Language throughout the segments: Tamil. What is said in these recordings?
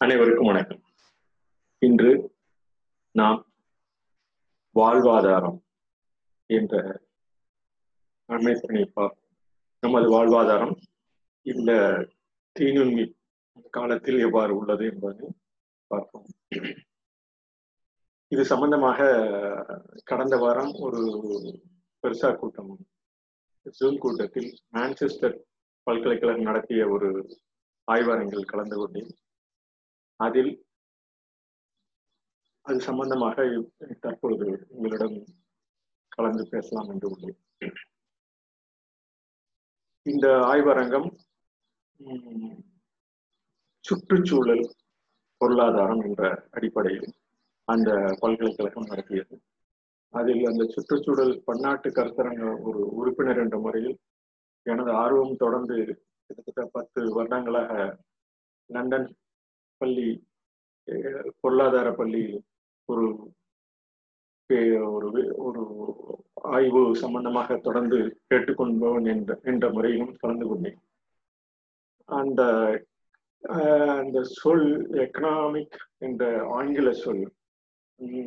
அனைவருக்கும் வணக்கம். இன்று நாம் வாழ்வாதாரம் என்ற அமைப்பினை பார்ப்போம். நமது வாழ்வாதாரம் இந்த தீநுண்மை காலத்தில் எவ்வாறு உள்ளது என்பதை பார்ப்போம். இது சம்பந்தமாக கடந்த வாரம் ஒரு பெருசா கூட்டம் ஜூம் கூட்டத்தில் மான்செஸ்டர் பல்கலைக்கழகம் நடத்திய ஒரு ஆய்வரங்கில் கலந்து கொண்டேன். அதில் அது சம்பந்தமாக தற்பொழுது உங்களிடம் கலந்து பேசலாம் என்று உள்ளேன். இந்த ஆய்வரங்கம் சுற்றுச்சூழல் பொருளாதாரம் என்ற அடிப்படையில் அந்த பல்கலைக்கழகம் நடத்தியது. அதில் அந்த சுற்றுச்சூழல் பன்னாட்டு கருத்தரங்க ஒரு உறுப்பினர் என்ற முறையில் எனது ஆர்வம் தொடர்ந்து கிட்டத்தட்ட பத்து வருடங்களாக லண்டன் பள்ளி பொருளாதார பள்ளியில் ஒரு ஒரு ஒரு ஆய்வு சம்பந்தமாக தொடர்ந்து கேட்டுக்கொள்பவன் என்ற என்ற முறையிலும் கலந்து கொண்டேன். அந்த அந்த சொல் எக்கனாமிக் என்ற ஆங்கில சொல்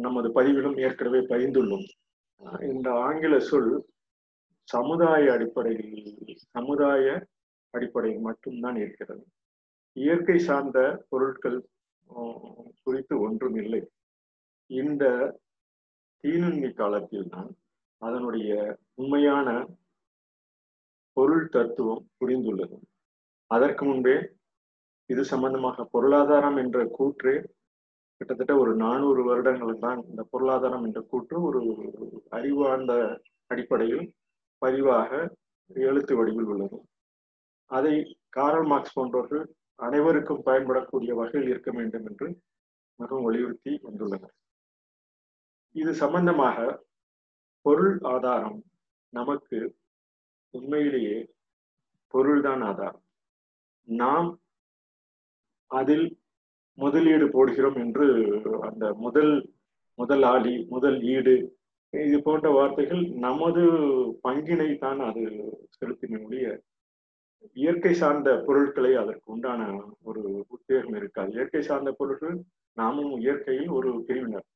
நமது பதிவிலும் ஏற்கனவே பதிந்துள்ளோம். இந்த ஆங்கில சொல் சமுதாய அடிப்படையில் சமுதாய அடிப்படையில் மட்டும்தான் இருக்கிறது. இயற்கை சார்ந்த பொருட்கள் குறித்து ஒன்றும் இல்லை. இந்த தீநுண்மி காலத்தில் தான் அதனுடைய உண்மையான பொருள் தத்துவம் புரிந்துள்ளது. அதற்கு முன்பே இது சம்பந்தமாக பொருளாதாரம் என்ற கூற்று கிட்டத்தட்ட ஒரு நானூறு வருடங்கள் தான் இந்த பொருளாதாரம் என்ற கூற்று ஒரு அறிவார்ந்த அடிப்படையில் பதிவாக எழுத்து வடிவில் உள்ளது. அதை காரல் மார்க்ஸ் போன்றவர்கள் அனைவருக்கும் பயன்படக்கூடிய வகையில் இருக்க வேண்டும் என்று மிகவும் வலியுறுத்தி வந்துள்ளனர். இது சம்பந்தமாக பொருள் ஆதாரம் நமக்கு உண்மையிலேயே பொருள்தான் ஆதாரம். நாம் அதில் முதலீடு போடுகிறோம் என்று அந்த முதல் முதல் ஆளி முதல் ஈடு இது போன்ற வார்த்தைகள் நமது பங்கினை தான் அது செலுத்தினுடைய இயற்கை சார்ந்த பொருட்களை அதற்கு உண்டான ஒரு உத்வேகம் இருக்காது இயற்கை சார்ந்த பொருட்கள் நாமும் இயற்கையில் ஒரு பிரிவினர்.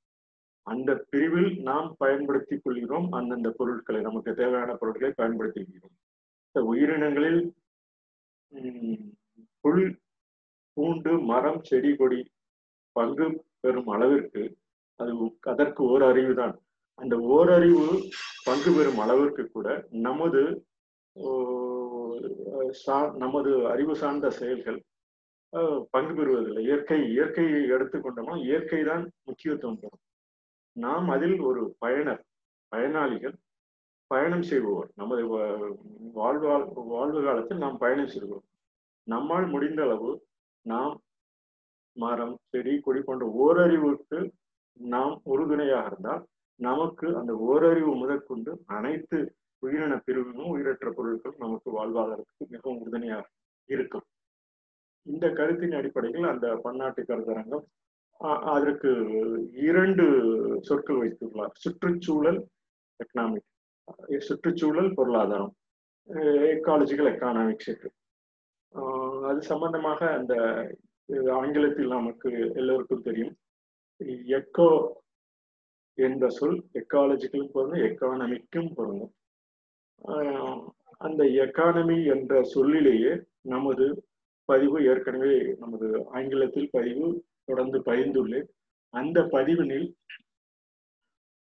அந்த பிரிவில் நாம் பயன்படுத்திக் கொள்கிறோம் அந்தந்த பொருட்களை நமக்கு தேவையான பொருட்களை பயன்படுத்திக்கிறோம் உயிரினங்களில் புல் பூண்டு மரம் செடி கொடி பங்கு பெறும் அளவிற்கு அது அதற்கு ஓர் அறிவு தான் அந்த ஓரறிவு பங்கு பெறும் அளவிற்கு கூட நமது நமது அறிவு சார்ந்த செயல்கள் பங்கு பெறுவதில்லை. இயற்கை இயற்கையை எடுத்துக்கொண்டோம்னா இயற்கை தான் முக்கியத்துவம் பெறும் நாம் அதில் ஒரு பயனர் பயனாளிகள் பயணம் செய்வோர் நமது வாழ்வாழ் வாழ்வு காலத்தில் நாம் பயணம் செய்வோம் நம்மால் முடிந்த அளவு நாம் மரம் செடி கொடி போன்ற ஓரறிவுக்கு நாம் உறுதுணையாக இருந்தால் நமக்கு அந்த ஓரறிவு முதற்கொண்டு அனைத்து உயிரின பிரிவுகளும் உயிரற்ற பொருட்களும் நமக்கு வாழ்வாதாரத்துக்கு மிகவும் உறுதுணையாக இருக்கும். இந்த கருத்தின் அடிப்படையில் அந்த பன்னாட்டு கருத்தரங்கம் அதற்கு இரண்டு சொற்கள் வைத்துள்ளார். சுற்றுச்சூழல் எக்கனாமிக் சுற்றுச்சூழல் பொருளாதாரம் எக்காலஜிக்கல் எக்கானாமிக்ஸ் என்று அது சம்பந்தமாக அந்த ஆங்கிலத்தில் நமக்கு எல்லோருக்கும் தெரியும். எக்கோ என்ற சொல் எக்காலஜிக்கலும் பொருந்தும் எக்கானமிக்கும் பொருந்தும். அந்த எக்கானமி என்ற சொல்லிலேயே நமது பதிவு ஏற்கனவே நமது ஆங்கிலத்தில் பதிவு தொடர்ந்து பதிந்துள்ளேன் அந்த பதிவினில்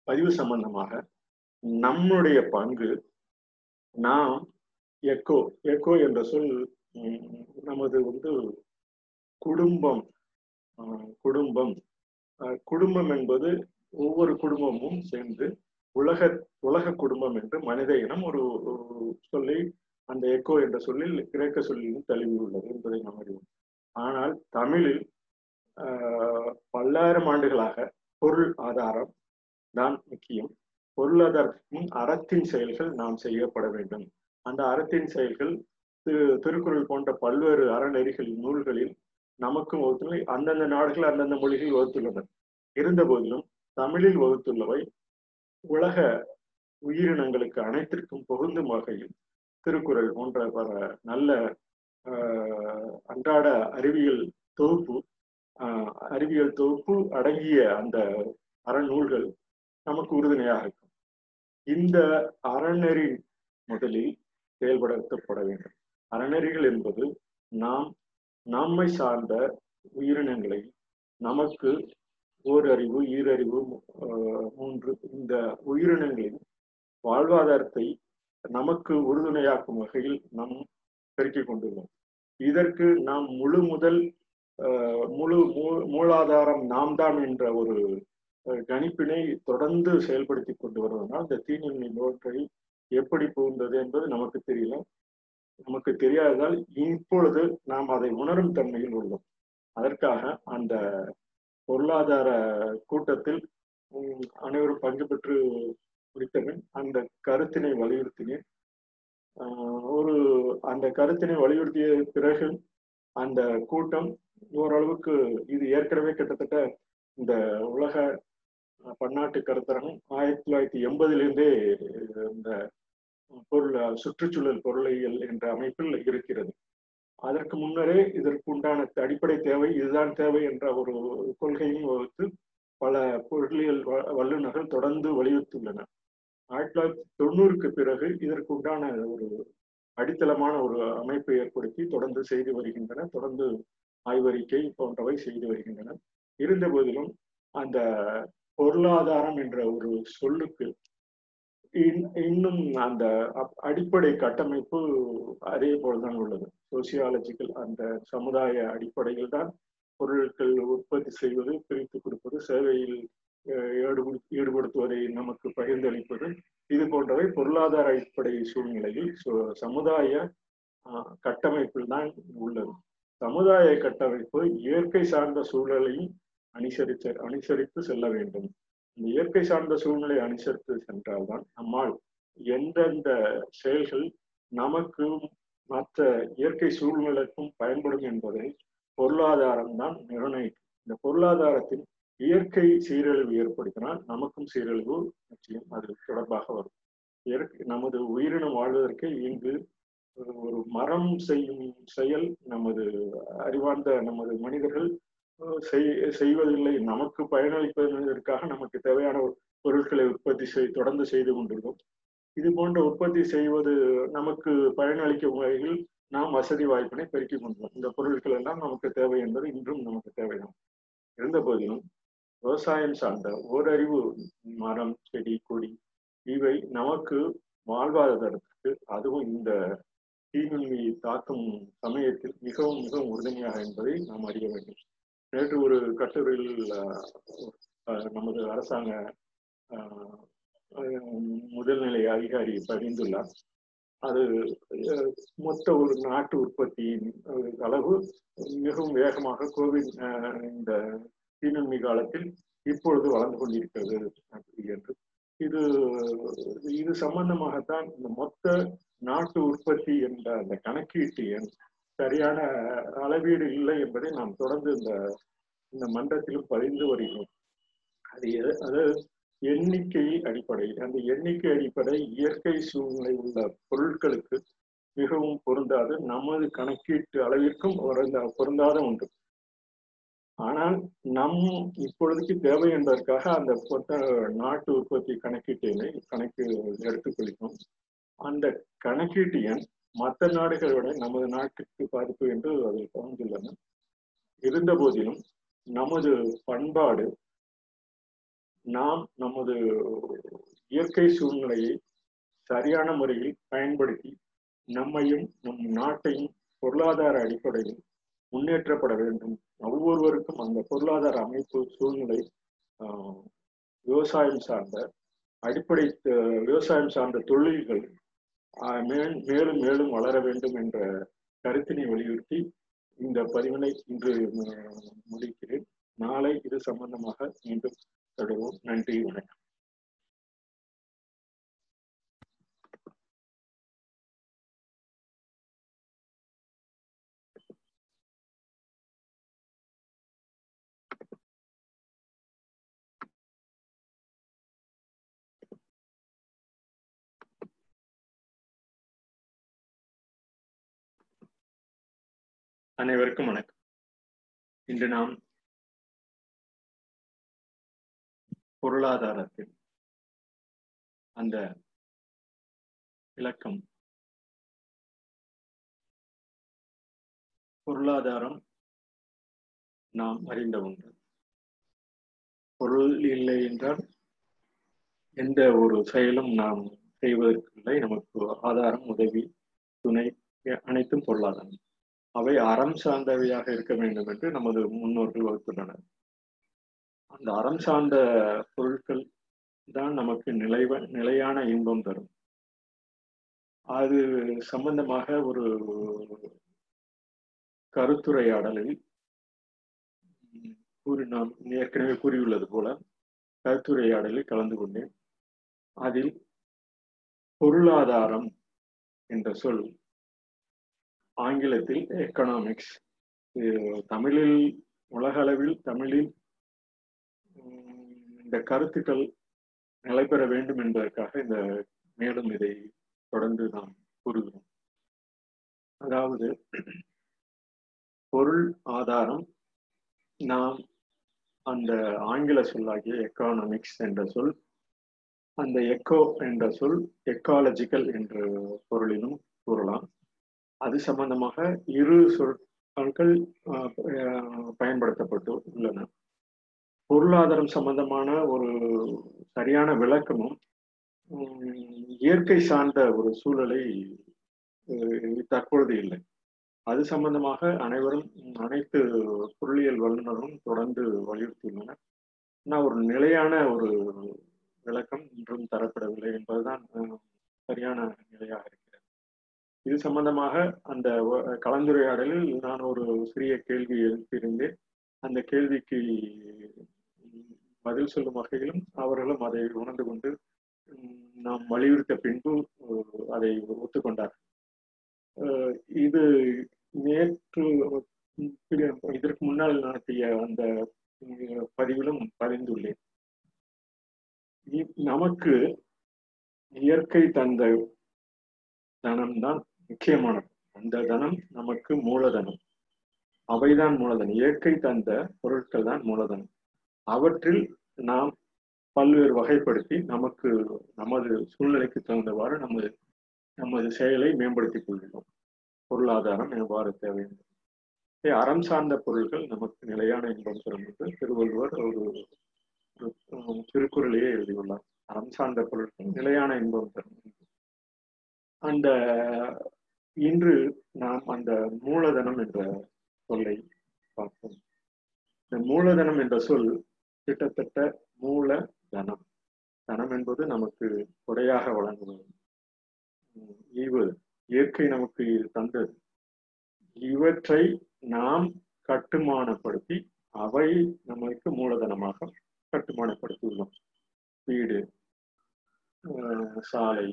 பதிவு சம்பந்தமாக நம்முடைய பங்கு நாம் எக்கோ எக்கோ என்ற சொல் நமது வந்து குடும்பம் குடும்பம். குடும்பம் என்பது ஒவ்வொரு குடும்பமும் சேர்ந்து உலக உலக குடும்பம் என்று மனித இனம் ஒரு சொல்லி அந்த எக்கோ என்ற சொல்லில் கிரேக்க சொல்லிலும் தழுவி உள்ளது என்பதை நாம் அறிவோம். ஆனால் தமிழில் பல்லாயிரம் ஆண்டுகளாக பொருள் ஆதாரம் தான் முக்கியம். பொருளாதாரத்திற்கும் அறத்தின் செயல்கள் நாம் செய்யப்பட வேண்டும். அந்த அறத்தின் செயல்கள் திரு திருக்குறள் போன்ற பல்வேறு அறநெறிகளின் நூல்களில் நமக்கும் வகுத்துள்ள அந்தந்த நாடுகள் அந்தந்த மொழிகள் வகுத்துள்ளன. இருந்த போதிலும் தமிழில் வகுத்துள்ளவை உலக உயிரினங்களுக்கு அனைத்திற்கும் பொருந்தும் வகையில் திருக்குறள் போன்ற பல நல்ல அன்றாட அறிவியல் தொகுப்பு அறிவியல் தொகுப்பு அடங்கிய அந்த அறநூல்கள் நமக்கு உறுதுணையாக இருக்கும். இந்த அறநெறி முதலில் செயல்படுத்தப்பட வேண்டும். அறநெறிகள் என்பது நாம் நம்மை சார்ந்த உயிரினங்களை நமக்கு ஓரறிவு ஈரறிவு மூன்று இந்த உயிரினங்களின் வாழ்வாதாரத்தை நமக்கு உறுதுணையாக்கும் வகையில் நாம் பெருக்கிக் கொண்டுள்ளோம். இதற்கு நாம் முழு முதல் முழு மூ- மூலாதாரம் நாம் தான் என்ற ஒரு கணிப்பினை தொடர்ந்து செயல்படுத்தி கொண்டு வருவதனால் இந்த தீநுண்மை நோற்றை எப்படி புகுந்தது என்பது நமக்கு தெரியல. நமக்கு தெரியாததால் இப்பொழுது நாம் அதை உணரும் தன்மையில் உள்ளோம். அதற்காக அந்த பொருளாதார கூட்டத்தில் அனைவரும் பங்கு பெற்று முடித்தவன். அந்த கருத்தினை வலியுறுத்தினேன். ஒரு அந்த கருத்தினை வலியுறுத்திய பிறகு அந்த கூட்டம் ஓரளவுக்கு இது ஏற்கனவே கிட்டத்தட்ட இந்த உலக பன்னாட்டு கருத்தரங்கம் ஆயிரத்தி தொள்ளாயிரத்தி எண்பதிலிருந்தே இந்த பொருள் சுற்றுச்சூழல் பொருளியல் என்ற அமைப்பில் இருக்கிறது. அதற்கு முன்னரே இதற்கு உண்டான அடிப்படை தேவை இதுதான் தேவை என்ற ஒரு கொள்கையும் வகுத்து பல பொருளியல் வல்லுநர்கள் தொடர்ந்து வலியுறுத்தியுள்ளனர். ஆயிரத்தி தொள்ளாயிரத்தி தொண்ணூறுக்கு பிறகு இதற்கு உண்டான ஒரு அடித்தளமான ஒரு அமைப்பை ஏற்படுத்தி தொடர்ந்து செய்து வருகின்றனர் தொடர்ந்து ஆய்வறிக்கை போன்றவை செய்து வருகின்றனர் இருந்த போதிலும் அந்த பொருளாதாரம் என்ற ஒரு சொல்லுக்கு இன்னும் அந்த அப்- அடிப்படை கட்டமைப்பு அதே போல்தான் உள்ளது. சோசியாலஜிக்கல் அந்த சமுதாய அடிப்படையில் தான் பொருட்கள் உற்பத்தி செய்வது பிரித்து கொடுப்பது சேவையில் ஈடுபடுத்துவதை நமக்கு பகிர்ந்தளிப்பது இது போன்றவை பொருளாதார அடிப்படை சூழ்நிலையில் சமுதாய கட்டமைப்பில் தான் உள்ளது. சமுதாய கட்டமைப்பு இயற்கை சார்ந்த சூழலையும் அனுசரித்து அனுசரித்து செல்ல வேண்டும். இந்த இயற்கை சார்ந்த சூழ்நிலை அனுசரித்து சென்றால்தான் நம்மால் எந்தெந்த செயல்கள் நமக்கு மற்ற இயற்கை சூழ்நிலைக்கும் பயன்படும் என்பதை பொருளாதாரம் தான் நிர்ணயிக்கும். இந்த பொருளாதாரத்தில் இயற்கை சீரழிவு ஏற்படுத்தினால் நமக்கும் சீரழிவு நிச்சயம் அது தொடர்பாக வரும். இயற்கை நமது உயிரினம் வாழ்வதற்கே இங்கு ஒரு மரம் செய்யும் செயல் நமது அறிவார்ந்த நமது மனிதர்கள் செய்வதில்லை. நமக்கு பயனளிப்பதற்காக நமக்கு தேவையான பொருட்களை உற்பத்தி செய் தொடர்ந்து செய்து கொண்டிருக்கோம். இது போன்ற உற்பத்தி செய்வது நமக்கு பயனளிக்கும் வகையில் நாம் வசதி வாய்ப்பினை பெருக்கிக் கொண்டோம் இந்த பொருட்கள் எல்லாம் நமக்கு தேவை என்பது இன்றும் நமக்கு தேவைதான். இருந்த போதிலும் விவசாயம் சார்ந்த ஓரறிவு மரம் செடி கொடி இவை நமக்கு வாழ்வாதாரத்திற்கு அதுவும் இந்த தீநுண்மையை தாக்கும் சமயத்தில் மிகவும் மிகவும் உறுதுணையாக என்பதை நாம் அறிய வேண்டும். நேற்று ஒரு கட்டுரையில் நமது அரசாங்க முதல்நிலை அதிகாரி பதிந்துள்ளார் அது மொத்த ஒரு நாட்டு உற்பத்தியின் அளவு மிகவும் வேகமாக கோவிட் இந்த தீநுண்மி காலத்தில் இப்பொழுது வளர்ந்து கொண்டிருக்கிறது அப்படி என்று. இது இது சம்பந்தமாகத்தான் இந்த மொத்த நாட்டு உற்பத்தி என்ற அந்த கணக்கீட்டு எண் சரியான அளவீடு இல்லை என்பதை நாம் தொடர்ந்து இந்த இந்த மன்றத்திலும் பதிந்து வருகிறோம். அது அது எண்ணிக்கை அடிப்படை. அந்த எண்ணிக்கை அடிப்படை இயற்கை சூழ்நிலை உள்ள பொருட்களுக்கு மிகவும் பொருந்தாது. நமது கணக்கீட்டு அளவிற்கும் பொருந்தாத ஒன்று. ஆனால் நம் இப்பொழுதுக்கு தேவை என்பதற்காக அந்த நாட்டு உற்பத்தி கணக்கீட்டினை கணக்கு எடுத்துக்கொள்கிறோம். அந்த கணக்கீட்டு எண் மற்ற நாடுகளை விட நமது நாட்டுக்கு பாதிப்பு என்று அதில் கவர்ந்துள்ளன இருந்த போதிலும் நமது பண்பாடு நாம் நமது இயற்கை சூழ்நிலையை சரியான முறையில் பயன்படுத்தி நம்மையும் நம் நாட்டையும் பொருளாதார அடிப்படையில் முன்னேற்றப்பட வேண்டும். ஒவ்வொருவருக்கும் அந்த பொருளாதார அமைப்பு சூழ்நிலை ஆஹ், விவசாயம் சார்ந்த அடிப்படை விவசாயம் சார்ந்த தொழில்கள் மேலும் மேலும் வளர வேண்டும் என்ற கருத்தினை வலியுறுத்தி இந்த பதிவினை இன்று முடிக்கிறேன். நாளை இது சம்பந்தமாக மீண்டும் தொடர்வோம். நன்றி வணக்கம். அனைவருக்கும் வணக்கம். இன்று நாம் பொருளாதாரத்தில் அந்த விளக்கம் பொருளாதாரம் நாம் அறிந்த ஒன்று. பொருள் இல்லை என்றால் எந்த ஒரு செயலும் நாம் செய்வதற்கு இல்லை நமக்கு ஆதாரம் உதவி துணை அனைத்தும் பொருளாதாரம். அவை அறம் சார்ந்தவையாக இருக்க வேண்டும் என்று நமது முன்னோர்கள் வகுத்துள்ளனர். அந்த அறம் சார்ந்த பொருட்கள் தான் நமக்கு நிலைவ நிலையான இன்பம் தரும். அது சம்பந்தமாக ஒரு கருத்துரையாடலில் கூறி நாம் ஏற்கனவே கூறியுள்ளது போல கருத்துரையாடலில் கலந்து கொண்டேன். அதில் பொருளாதாரம் என்ற சொல் ஆங்கிலத்தில் எக்கனாமிக்ஸ் தமிழில் உலக அளவில் தமிழில் இந்த கருத்துக்கள் நிலைபெற வேண்டும் என்பதற்காக இந்த மேலும் இதை தொடர்ந்து நாம் கூறுகிறோம். அதாவது பொருள் ஆதாரம் நாம் அந்த ஆங்கில சொல்லாகிய எக்கானமிக்ஸ் என்ற சொல் அந்த எக்கோ என்ற சொல் எக்காலஜிக்கல் என்ற பொருளிலும் கூறலாம். அது சம்பந்தமாக இரு சொற்கள் பயன்படுத்தப்பட்டு உள்ளன. பொருளாதாரம் சம்பந்தமான ஒரு சரியான விளக்கமும் இயற்கை சார்ந்த ஒரு சூழலை தற்பொழுது இல்லை. அது சம்பந்தமாக அனைவரும் அனைத்து பொருளியல் வல்லுநரும் தொடர்ந்து வலியுறுத்தியுள்ளனர். ஆனால் ஒரு நிலையான ஒரு விளக்கம் இன்றும் தரப்படவில்லை என்பதுதான் சரியான நிலையாக இருக்கிறது இது சம்பந்தமாக அந்த கலந்துரையாடலில் நான் ஒரு சிறிய கேள்வி எழுப்பியிருந்தேன். அந்த கேள்விக்கு பதில் சொல்லும் வகையிலும் அவர்களும் அதை உணர்ந்து கொண்டு நாம் வலியுறுத்த பின்பு அதை ஒத்துக்கொண்டார். இது நேற்று இதற்கு முன்னால் நடத்திய அந்த பதிவிலும் பதிந்துள்ளேன். நமக்கு இயற்கை தந்த தனம் தான் முக்கியமானது. அந்த தனம் நமக்கு மூலதனம். அவைதான் மூலதனம். இயற்கை தந்த பொருட்கள் தான் மூலதனம். அவற்றில் நாம் பல்வேறு வகைப்படுத்தி நமக்கு நமது சூழ்நிலைக்கு தகுந்தவாறு நமது நமது செயலை மேம்படுத்திக் கொள்கிறோம். பொருளாதாரம் எவ்வாறு தேவை? அறம் சார்ந்த பொருட்கள் நமக்கு நிலையான இன்பம் தரும் என்று திருவள்ளுவர் ஒரு திருக்குறளையே எழுதியுள்ளார். அறம் சார்ந்த பொருட்கள் நிலையான இன்பம் தரும் அந்த இன்று நாம் அந்த மூலதனம் என்ற சொல்லை பார்ப்போம். இந்த மூலதனம் என்ற சொல் கிட்டத்தட்ட மூல தனம் தனம் என்பது நமக்கு கொடையாக வழங்குவது ஈவு இயற்கை நமக்கு தந்தது. இவற்றை நாம் கட்டுமானப்படுத்தி அவை நமக்கு மூலதனமாக கட்டுமானப்படுத்தியுள்ளோம். வீடு சாலை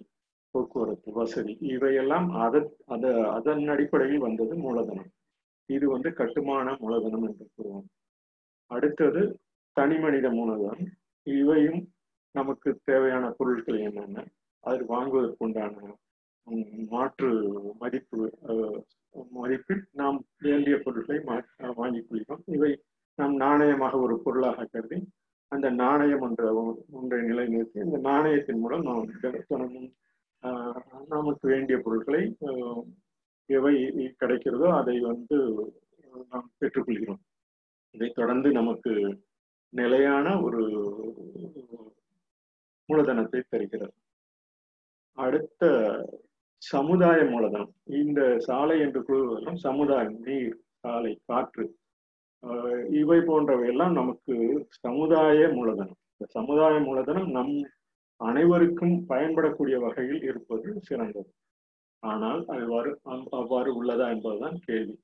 போக்குவரத்து வசதி இவையெல்லாம் அத அத அதன் அடிப்படையில் வந்தது மூலதனம். இது வந்து கட்டுமான மூலதனம் என்று கூறுவோம் அடுத்தது தனி மனித மூலதனம். இவையும் நமக்கு தேவையான பொருட்கள் என்னென்ன? அது வாங்குவதற்குண்டான மாற்று மதிப்பு மதிப்பில் நாம் வேண்டிய பொருட்களை வாங்கிக் கொள்கிறோம். இவை நாம் நாணயமாக ஒரு பொருளாக கருதி அந்த நாணயம் என்ற ஒன்றை நிலைநிறுத்தி அந்த நாணயத்தின் மூலம் நாம் தினமும் நமக்கு வேண்டிய பொருட்களை எவை கிடைக்கிறதோ அதை வந்து நாம் பெற்றுக்கொள்கிறோம். இதை தொடர்ந்து நமக்கு நிலையான ஒரு மூலதனத்தை தருகிறது. அடுத்த சமுதாய மூலதனம். இந்த சாலை என்று கூறுவதெல்லாம் சமுதாயம் நீர் சாலை காற்று இவை போன்றவை எல்லாம் நமக்கு சமுதாய மூலதனம். இந்த சமுதாய மூலதனம் நம் அனைவருக்கும் பயன்படக்கூடிய வகையில் இருப்பது சிறந்தது. ஆனால் அவ்வாறு அவ்வாறு உள்ளதா என்பதுதான் கேள்வி.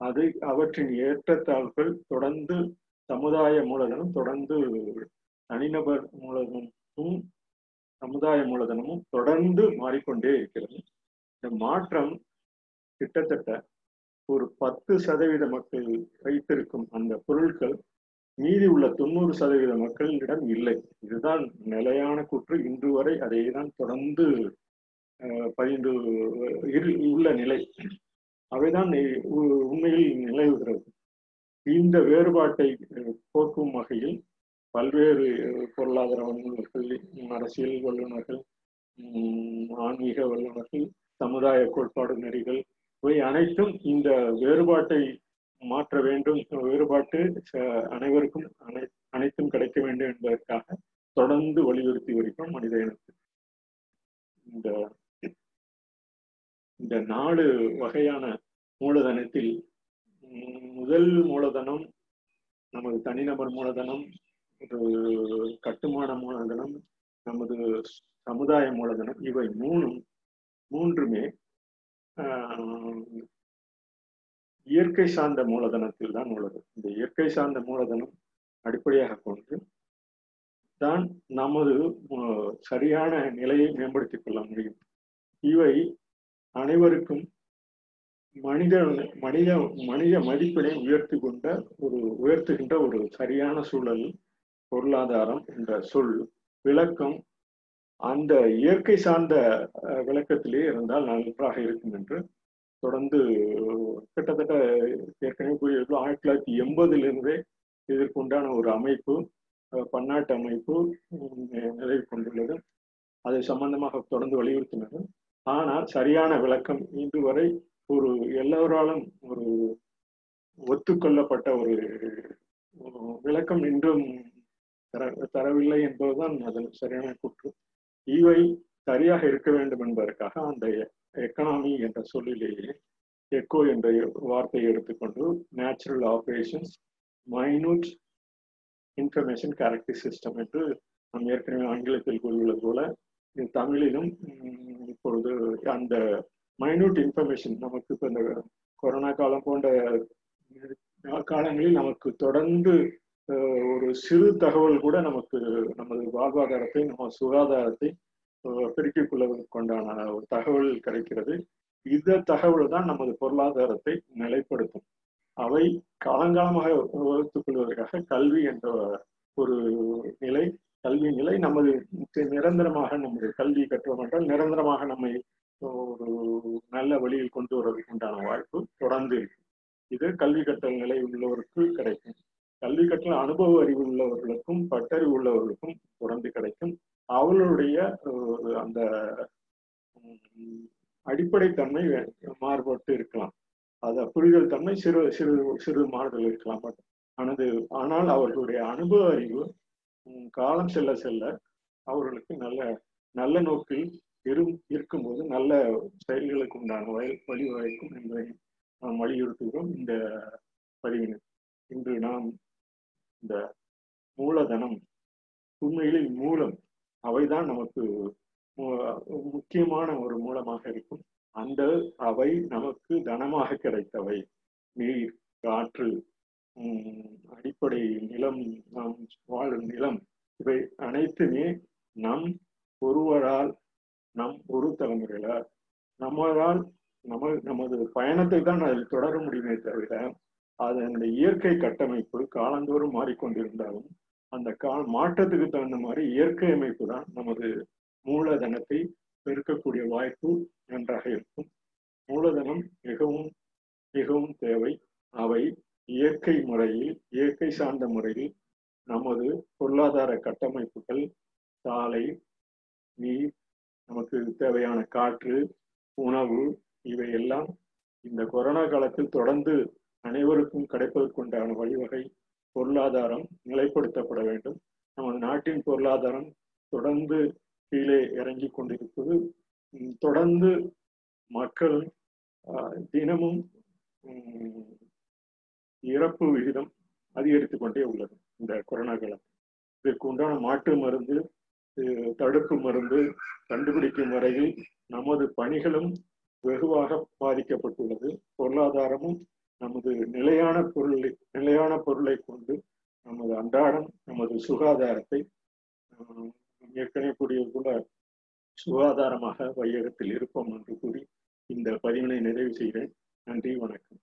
அது அவற்றின் ஏற்றத்தாழ்வுகள் தொடர்ந்து சமுதாய மூலதனம் தொடர்ந்து தனிநபர் மூலதனமும் சமுதாய மூலதனமும் தொடர்ந்து மாறிக்கொண்டே இருக்கிறது. இந்த மாற்றம் கிட்டத்தட்ட ஒரு பத்து சதவீத மக்கள் வைத்திருக்கும் அந்த பொருட்கள் மீதி உள்ள தொண்ணூறு சதவீத மக்களிடம் இல்லை. இதுதான் நிலையான குற்று. இன்று வரை அதை தான் தொடர்ந்து பதிந்து உள்ள நிலை. அவைதான் உண்மையில் நிலவுகிறது. இந்த வேறுபாட்டை போக்கும் வகையில் பல்வேறு பொருளாதார வல்லுநர்கள் அரசியல் வல்லுநர்கள் ஆன்மீக வல்லுநர்கள் சமுதாய கோட்பாடு நெறிகள் இவை அனைத்தும் இந்த வேறுபாட்டை மாற்ற வேண்டும் வேறுபாட்டு அனைவருக்கும் அனை அனைத்தும் கிடைக்க வேண்டும் என்பதற்காக தொடர்ந்து வலியுறுத்தி வருகிறோம் மனித இனத்துக்கு. இந்த இந்த நாலு வகையான மூலதனத்தில் முதல் மூலதனம் நமது தனிநபர் மூலதனம் ஒரு கட்டுமான மூலதனம் நமது சமுதாய மூலதனம் இவை மூணும் மூன்றுமே இயற்கை சார்ந்த மூலதனத்தில் தான் உள்ளது. இந்த இயற்கை சார்ந்த மூலதனம் அடிப்படையாக கொண்டு தான் நமது சரியான நிலையை மேம்படுத்திக் கொள்ள முடியும். இவை அனைவருக்கும் மனித மனித மனித மதிப்பினை உயர்த்தி கொண்ட ஒரு உயர்த்துகின்ற ஒரு சரியான சூழல் பொருளாதாரம் என்ற சொல் விளக்கம் அந்த இயற்கை சார்ந்த விளக்கத்திலே இருந்தால் நன்றாக இருக்கும் என்று தொடர்ந்து கிட்டத்தட்ட ஏற்கனவே கூறியது ஆயிரத்தி தொள்ளாயிரத்தி எண்பதிலிருந்தே இதற்குண்டான ஒரு அமைப்பு பன்னாட்டு அமைப்பு நிறைவு கொண்டுள்ளது. அது சம்பந்தமாக தொடர்ந்து வலியுறுத்தினது. ஆனால் சரியான விளக்கம் இன்று வரை ஒரு எல்லோராலும் ஒரு ஒத்துக்கொள்ளப்பட்ட ஒரு விளக்கம் இன்றும் தர தரவில்லை என்பதுதான் அதன் சரியான குற்று. இவை சரியாக இருக்க வேண்டும் என்பதற்காக அந்த எக்கனாமி என்ற சொல்லிலேயே எக்கோ என்ற வார்த்தையை எடுத்துக்கொண்டு natural operations minute information character system என்று நாம் ஏற்கனவே ஆங்கிலத்தில் கூறியுள்ளது போல தமிழிலும் இப்பொழுது அந்த மைனூட் இன்ஃபர்மேஷன் நமக்கு இப்போ இந்த கொரோனா காலம் போன்ற காலங்களில் நமக்கு தொடர்ந்து ஒரு சிறு தகவல் கூட நமக்கு நமது வாழ்வாதாரத்தை நம்ம சுகாதாரத்தை பெருக்கிக் கொள்வதற்குண்டான ஒரு தகவல் கிடைக்கிறது. இந்த தகவல் தான் நமது பொருளாதாரத்தை நிலைப்படுத்தும். அவை காலங்காலமாக வகுத்துக் கொள்வதற்காக கல்வி என்ற ஒரு நிலை கல்வி நிலை நமது நிரந்தரமாக நம்முடைய கல்வி கற்றோம் என்றால் நிரந்தரமாக நம்மை ஒரு நல்ல வழியில் கொண்டு வருவதற்கு உண்டான வாய்ப்பு தொடர்ந்து இருக்கும் இது கல்வி கற்றல் நிலை உள்ளவருக்கு கிடைக்கும். கல்வி கற்றல் அனுபவ அறிவு உள்ளவர்களுக்கும் பட்டறிவு உள்ளவர்களுக்கும் தொடர்ந்து கிடைக்கும். அவர்களுடைய அந்த அடிப்படை தன்மை மாறுபட்டு இருக்கலாம். அத புரிதல் தன்மை சிறு சிறு சிறு மாறுதல் இருக்கலாம். பட் ஆனது ஆனால் அவர்களுடைய அனுபவ அறிவு காலம் செல்ல செல்ல அவர்களுக்கு நல்ல நல்ல நோக்கில் இரு இருக்கும்போது நல்ல செயல்களுக்கு உண்டான வழி வழிவகைக்கும் என்பதை நாம் வலியுறுத்துகிறோம் இந்த பதிவினர் இன்று நாம் இந்த மூலதனம் உண்மையில் மூலம் அவைதான் நமக்கு முக்கியமான ஒரு மூலமாக இருக்கும். அந்த அவை நமக்கு தனமாக கிடைத்தவை. நீர் காற்று அடிப்படை நிலம் நாம் வாழும் நிலம். இவை அனைத்துமே நம் ஒருவரால் நம் ஒரு தலைமுறையில நம்மளால் நம்ம நமது பயணத்தை தான் அதில் தொடர முடியுமே தவிர அதனுடைய இயற்கை கட்டமைப்பு காலந்தோறும் மாறிக்கொண்டிருந்தாலும் அந்த கா மாற்றத்துக்கு தகுந்த மாதிரி இயற்கை அமைப்பு தான் நமது மூலதனத்தை பெருக்கக்கூடிய வாய்ப்பு நன்றாக இருக்கும். மூலதனம் மிகவும் மிகவும் தேவை. அவை இயற்கை முறையில் இயற்கை சார்ந்த முறையில் நமது பொருளாதார கட்டமைப்புகள் சாலை நீர் நமக்கு தேவையான காற்று உணவு இவையெல்லாம் இந்த கொரோனா காலத்தில் தொடர்ந்து அனைவருக்கும் கிடைப்பதற்குண்டான வழிவகை பொருளாதாரம் நிலைப்படுத்தப்பட வேண்டும். நமது நாட்டின் பொருளாதாரம் தொடர்ந்து கீழே இறங்கி கொண்டிருப்பது தொடர்ந்து மக்கள் தினமும் இறப்பு விகிதம் அதிகரித்து கொண்டே உள்ளது இந்த கொரோனா காலம். இதற்கு உண்டான மாட்டு மருந்து தடுப்பு மருந்து கண்டுபிடிக்கும் வரையில் நமது பணிகளும் வெகுவாக பாதிக்கப்பட்டுள்ளது. பொருளாதாரமும் நமது நிலையான பொருளை நிலையான பொருளை கொண்டு நமது அன்றாடம் நமது சுகாதாரத்தை ஏற்கனவே கூடிய கூட சுகாதாரமாக வையகத்தில் இருப்போம் என்று கூறி இந்த பதிவினை நிறைவு செய்கிறேன். நன்றி வணக்கம்.